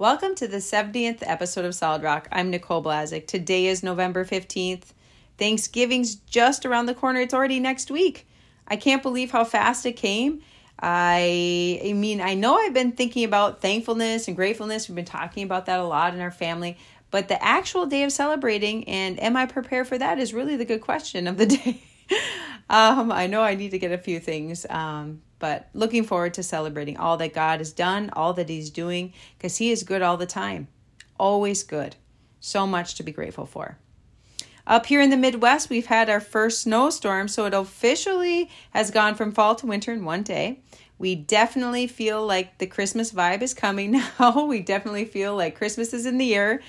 Welcome to the 70th episode of Solid Rock. I'm Nicole Blazik. Today is November 15th. Thanksgiving's just around the corner. It's already next week. I can't believe how fast it came. I I mean, I know I've been thinking about thankfulness and gratefulness. We've been talking about that a lot in our family, but the actual day of celebrating and am I prepared for that is really the good question of the day. um, I know I need to get a few things um, but looking forward to celebrating all that God has done, all that He's doing, because He is good all the time. Always good. So much to be grateful for. Up here in the Midwest, we've had our first snowstorm, so it officially has gone from fall to winter in one day. We definitely feel like the Christmas vibe is coming now. we definitely feel like Christmas is in the air.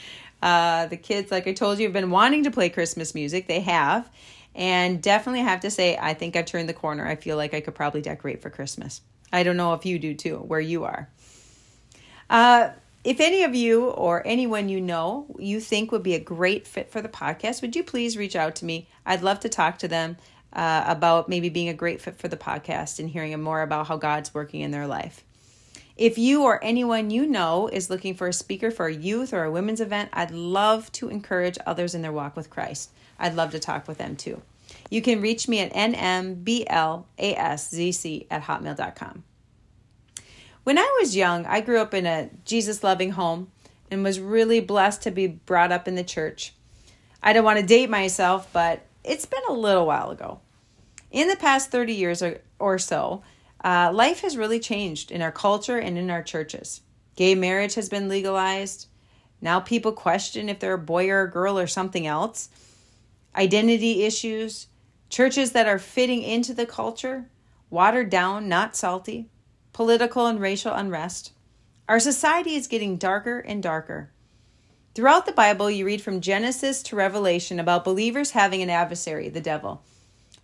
Uh, the kids, like I told you, have been wanting to play Christmas music. They have. And definitely have to say, I think I've turned the corner. I feel like I could probably decorate for Christmas. I don't know if you do too, where you are. Uh, if any of you or anyone you know you think would be a great fit for the podcast, would you please reach out to me? I'd love to talk to them uh, about maybe being a great fit for the podcast and hearing more about how God's working in their life. If you or anyone you know is looking for a speaker for a youth or a women's event, I'd love to encourage others in their walk with Christ. I'd love to talk with them too. You can reach me at nmblaszc at hotmail.com. When I was young, I grew up in a Jesus loving home and was really blessed to be brought up in the church. I don't want to date myself, but it's been a little while ago. In the past 30 years or, or so, uh, life has really changed in our culture and in our churches. Gay marriage has been legalized. Now people question if they're a boy or a girl or something else identity issues, churches that are fitting into the culture, watered down, not salty, political and racial unrest. Our society is getting darker and darker. Throughout the Bible, you read from Genesis to Revelation about believers having an adversary, the devil.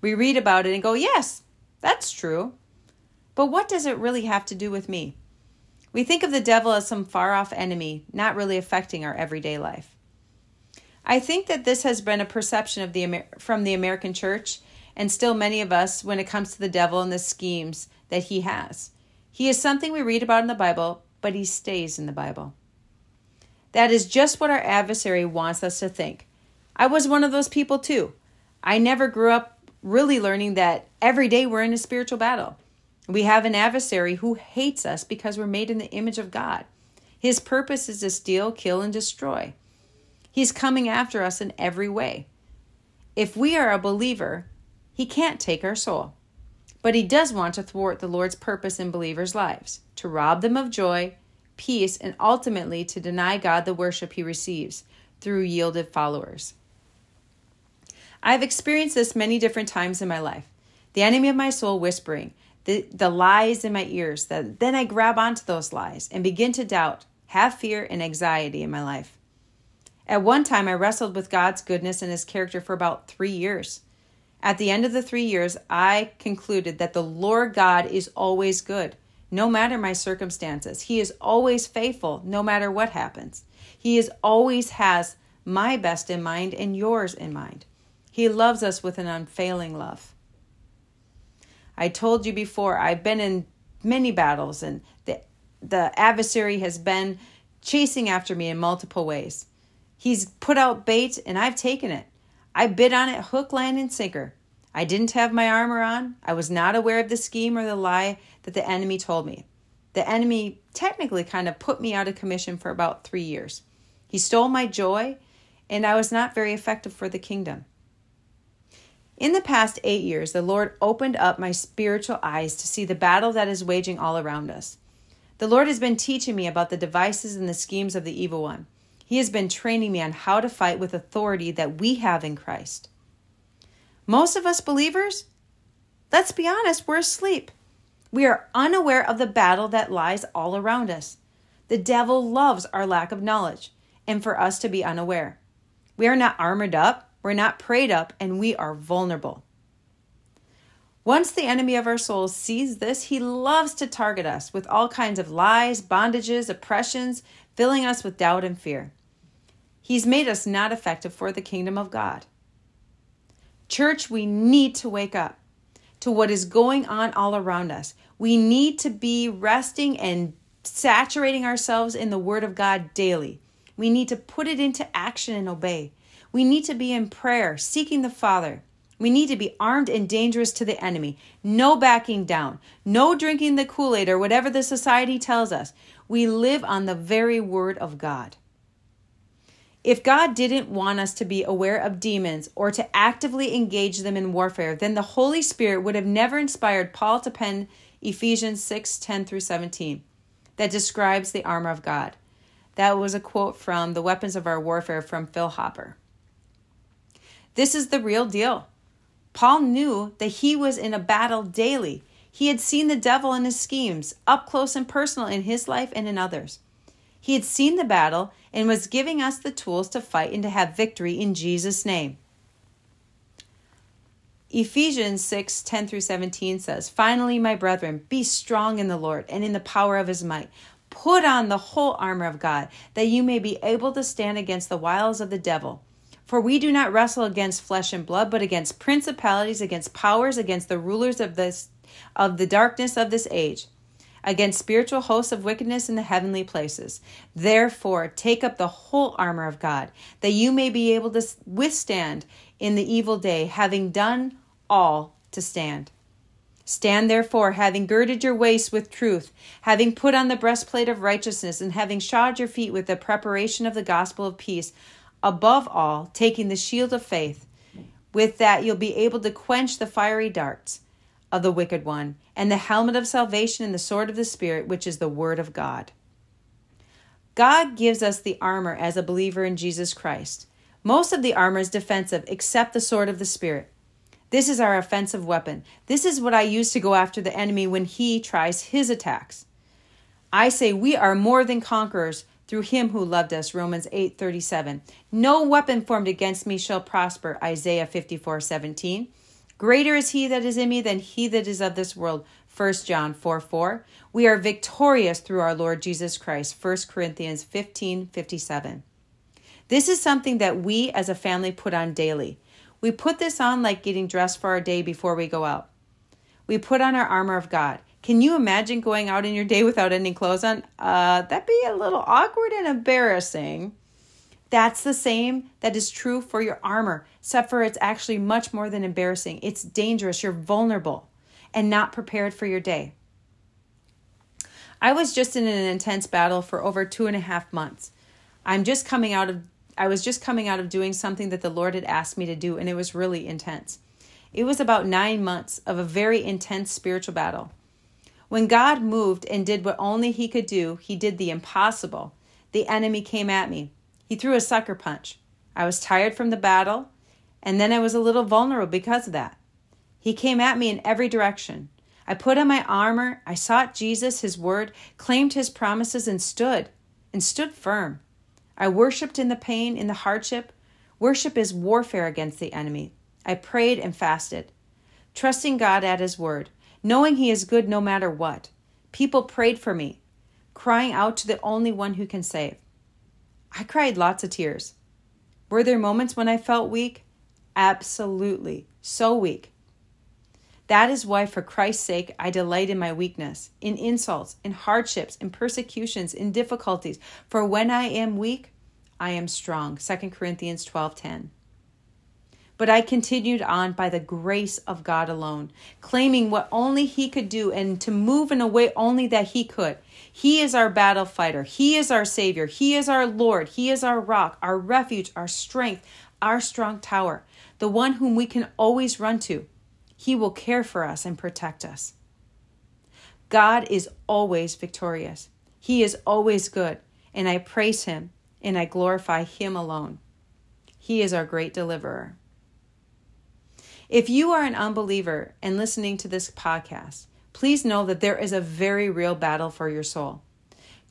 We read about it and go, yes, that's true. But what does it really have to do with me? We think of the devil as some far off enemy, not really affecting our everyday life. I think that this has been a perception of the from the American church and still many of us when it comes to the devil and the schemes that he has. He is something we read about in the Bible, but he stays in the Bible. That is just what our adversary wants us to think. I was one of those people too. I never grew up really learning that every day we're in a spiritual battle. We have an adversary who hates us because we're made in the image of God. His purpose is to steal, kill, and destroy. He's coming after us in every way. If we are a believer, he can't take our soul. But he does want to thwart the Lord's purpose in believers' lives, to rob them of joy, peace, and ultimately to deny God the worship he receives through yielded followers. I've experienced this many different times in my life. The enemy of my soul whispering, the, the lies in my ears, that then I grab onto those lies and begin to doubt, have fear and anxiety in my life. At one time, I wrestled with God's goodness and his character for about three years. At the end of the three years, I concluded that the Lord God is always good, no matter my circumstances. He is always faithful, no matter what happens. He is always has my best in mind and yours in mind. He loves us with an unfailing love. I told you before, I've been in many battles, and the, the adversary has been chasing after me in multiple ways. He's put out bait and I've taken it. I bit on it hook, line, and sinker. I didn't have my armor on. I was not aware of the scheme or the lie that the enemy told me. The enemy technically kind of put me out of commission for about three years. He stole my joy, and I was not very effective for the kingdom. In the past eight years, the Lord opened up my spiritual eyes to see the battle that is waging all around us. The Lord has been teaching me about the devices and the schemes of the evil one. He has been training me on how to fight with authority that we have in Christ. Most of us believers, let's be honest, we're asleep. We are unaware of the battle that lies all around us. The devil loves our lack of knowledge and for us to be unaware. We are not armored up, we're not prayed up, and we are vulnerable. Once the enemy of our souls sees this, he loves to target us with all kinds of lies, bondages, oppressions, filling us with doubt and fear. He's made us not effective for the kingdom of God. Church, we need to wake up to what is going on all around us. We need to be resting and saturating ourselves in the Word of God daily. We need to put it into action and obey. We need to be in prayer, seeking the Father. We need to be armed and dangerous to the enemy. No backing down. No drinking the Kool Aid or whatever the society tells us. We live on the very Word of God. If God didn't want us to be aware of demons or to actively engage them in warfare, then the Holy Spirit would have never inspired Paul to pen Ephesians 6 10 through 17 that describes the armor of God. That was a quote from The Weapons of Our Warfare from Phil Hopper. This is the real deal. Paul knew that he was in a battle daily. He had seen the devil and his schemes up close and personal in his life and in others. He had seen the battle and was giving us the tools to fight and to have victory in Jesus' name. Ephesians 6 10 through 17 says, Finally, my brethren, be strong in the Lord and in the power of his might. Put on the whole armor of God, that you may be able to stand against the wiles of the devil. For we do not wrestle against flesh and blood, but against principalities, against powers, against the rulers of this of the darkness of this age, against spiritual hosts of wickedness in the heavenly places. Therefore, take up the whole armor of God, that you may be able to withstand in the evil day, having done all to stand. Stand therefore, having girded your waist with truth, having put on the breastplate of righteousness, and having shod your feet with the preparation of the gospel of peace above all, taking the shield of faith. With that, you'll be able to quench the fiery darts of the wicked one, and the helmet of salvation and the sword of the Spirit, which is the Word of God. God gives us the armor as a believer in Jesus Christ. Most of the armor is defensive, except the sword of the Spirit. This is our offensive weapon. This is what I use to go after the enemy when he tries his attacks. I say we are more than conquerors through him who loved us Romans 8:37 No weapon formed against me shall prosper Isaiah 54:17 Greater is he that is in me than he that is of this world 1 John 4 4. We are victorious through our Lord Jesus Christ. 1 Corinthians 15 57. This is something that we as a family put on daily. We put this on like getting dressed for our day before we go out. We put on our armor of God. Can you imagine going out in your day without any clothes on? Uh, that'd be a little awkward and embarrassing. That's the same that is true for your armor, except for it's actually much more than embarrassing. It's dangerous. You're vulnerable and not prepared for your day. I was just in an intense battle for over two and a half months. I'm just coming out of I was just coming out of doing something that the Lord had asked me to do, and it was really intense. It was about nine months of a very intense spiritual battle. When God moved and did what only He could do, He did the impossible. The enemy came at me. He threw a sucker punch. I was tired from the battle, and then I was a little vulnerable because of that. He came at me in every direction. I put on my armor, I sought Jesus, His word, claimed His promises, and stood, and stood firm. I worshiped in the pain, in the hardship. Worship is warfare against the enemy. I prayed and fasted, trusting God at His word knowing He is good no matter what. People prayed for me, crying out to the only one who can save. I cried lots of tears. Were there moments when I felt weak? Absolutely, so weak. That is why, for Christ's sake, I delight in my weakness, in insults, in hardships, in persecutions, in difficulties. For when I am weak, I am strong. 2 Corinthians 12:10. But I continued on by the grace of God alone, claiming what only He could do and to move in a way only that He could. He is our battle fighter. He is our Savior. He is our Lord. He is our rock, our refuge, our strength, our strong tower, the one whom we can always run to. He will care for us and protect us. God is always victorious. He is always good, and I praise Him and I glorify Him alone. He is our great deliverer. If you are an unbeliever and listening to this podcast, please know that there is a very real battle for your soul.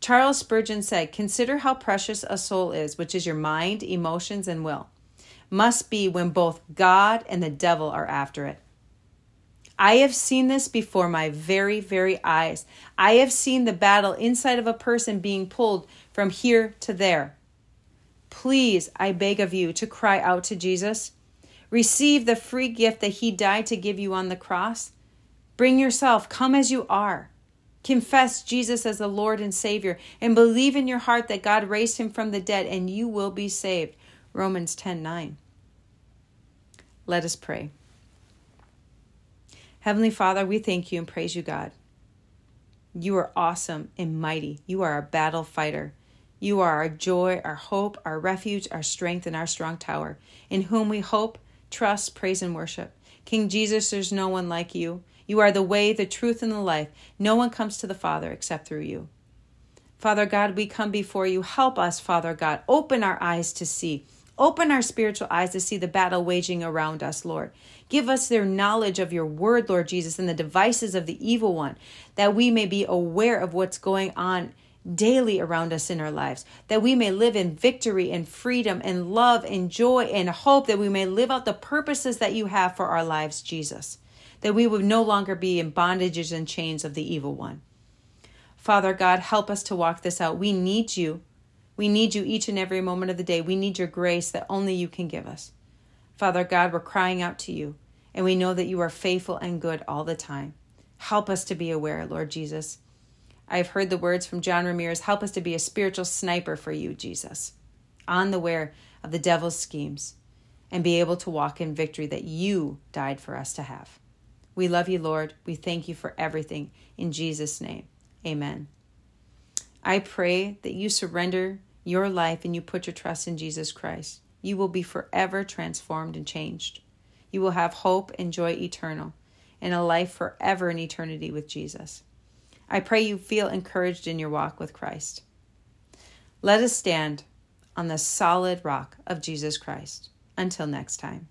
Charles Spurgeon said, Consider how precious a soul is, which is your mind, emotions, and will. Must be when both God and the devil are after it. I have seen this before my very, very eyes. I have seen the battle inside of a person being pulled from here to there. Please, I beg of you to cry out to Jesus. Receive the free gift that He died to give you on the cross. Bring yourself, come as you are. Confess Jesus as the Lord and Savior and believe in your heart that God raised him from the dead and you will be saved. Romans 10 9. Let us pray. Heavenly Father, we thank you and praise you, God. You are awesome and mighty. You are a battle fighter. You are our joy, our hope, our refuge, our strength, and our strong tower, in whom we hope, trust, praise, and worship. King Jesus, there's no one like you. You are the way, the truth, and the life. No one comes to the Father except through you. Father God, we come before you. Help us, Father God. Open our eyes to see. Open our spiritual eyes to see the battle waging around us, Lord. Give us their knowledge of your word, Lord Jesus, and the devices of the evil one, that we may be aware of what's going on daily around us in our lives, that we may live in victory and freedom and love and joy and hope, that we may live out the purposes that you have for our lives, Jesus, that we would no longer be in bondages and chains of the evil one. Father God, help us to walk this out. We need you. We need you each and every moment of the day. We need your grace that only you can give us. Father God, we're crying out to you, and we know that you are faithful and good all the time. Help us to be aware, Lord Jesus. I have heard the words from John Ramirez help us to be a spiritual sniper for you, Jesus, on the ware of the devil's schemes, and be able to walk in victory that you died for us to have. We love you, Lord. We thank you for everything. In Jesus' name, amen. I pray that you surrender your life and you put your trust in Jesus Christ. You will be forever transformed and changed. You will have hope and joy eternal and a life forever in eternity with Jesus. I pray you feel encouraged in your walk with Christ. Let us stand on the solid rock of Jesus Christ. Until next time.